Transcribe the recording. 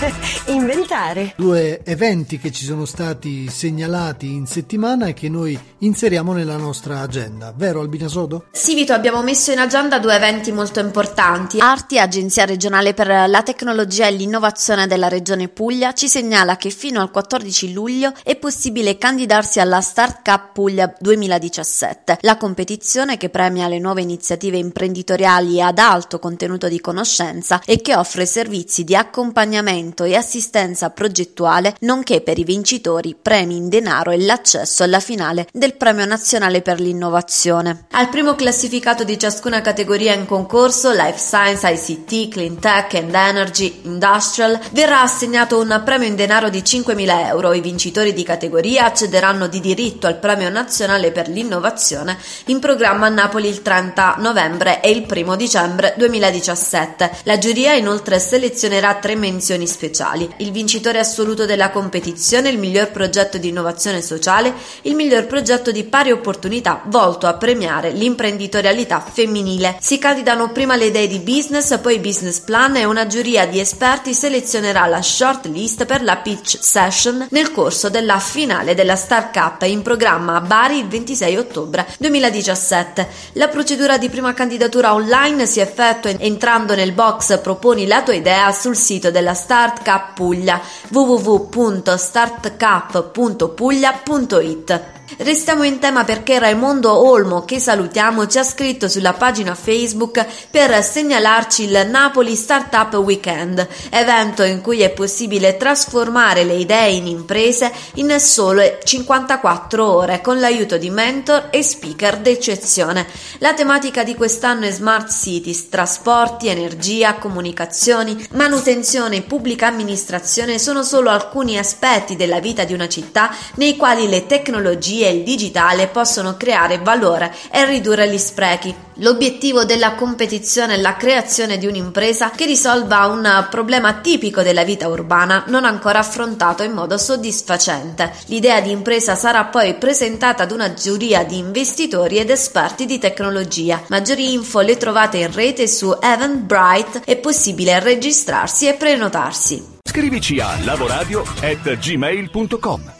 inventare. Due eventi che ci sono stati segnalati in settimana e che noi inseriamo nella nostra agenda, vero Albina Sodo? Sì Vito, abbiamo messo in agenda due eventi molto importanti. Arti, Agenzia regionale per la tecnologia e l'innovazione della regione Puglia, ci segnala che fino al 14 luglio è possibile candidarsi alla Start Cup Puglia 2017, la competizione che premia le nuove iniziative imprenditoriali ad alto contenuto di conoscenza e che offre servizi di accompagnamento coordinamento e assistenza progettuale, nonché per i vincitori premi in denaro e l'accesso alla finale del Premio Nazionale per l'Innovazione. Al primo classificato di ciascuna categoria in concorso, Life Science, ICT, Clean Tech and Energy, Industrial, verrà assegnato un premio in denaro di 5.000 euro. I vincitori di categoria accederanno di diritto al Premio Nazionale per l'Innovazione in programma a Napoli il 30 novembre e il 1 dicembre 2017. La giuria inoltre selezionerà tre menzioni speciali. Il vincitore assoluto della competizione, il miglior progetto di innovazione sociale, il miglior progetto di pari opportunità volto a premiare l'imprenditorialità femminile. Si candidano prima le idee di business, poi business plan e una giuria di esperti selezionerà la short list per la pitch session nel corso della finale della Star Cup in programma a Bari il 26 ottobre 2017. La procedura di prima candidatura online si effettua entrando nel box Proponi la tua idea sul sito della Star Start Cup Puglia www.startcup.puglia.it Restiamo in tema perché Raimondo Olmo, che salutiamo, ci ha scritto sulla pagina Facebook per segnalarci il Napoli Startup Weekend, evento in cui è possibile trasformare le idee in imprese in sole 54 ore con l'aiuto di mentor e speaker d'eccezione. La tematica di quest'anno è Smart Cities, trasporti, energia, comunicazioni, manutenzione e pubblica amministrazione sono solo alcuni aspetti della vita di una città nei quali le tecnologie e il digitale possono creare valore e ridurre gli sprechi. L'obiettivo della competizione è la creazione di un'impresa che risolva un problema tipico della vita urbana non ancora affrontato in modo soddisfacente. L'idea di impresa sarà poi presentata ad una giuria di investitori ed esperti di tecnologia. Maggiori info le trovate in rete su Eventbrite, è possibile registrarsi e prenotarsi. Scrivici a lavoradio@gmail.com.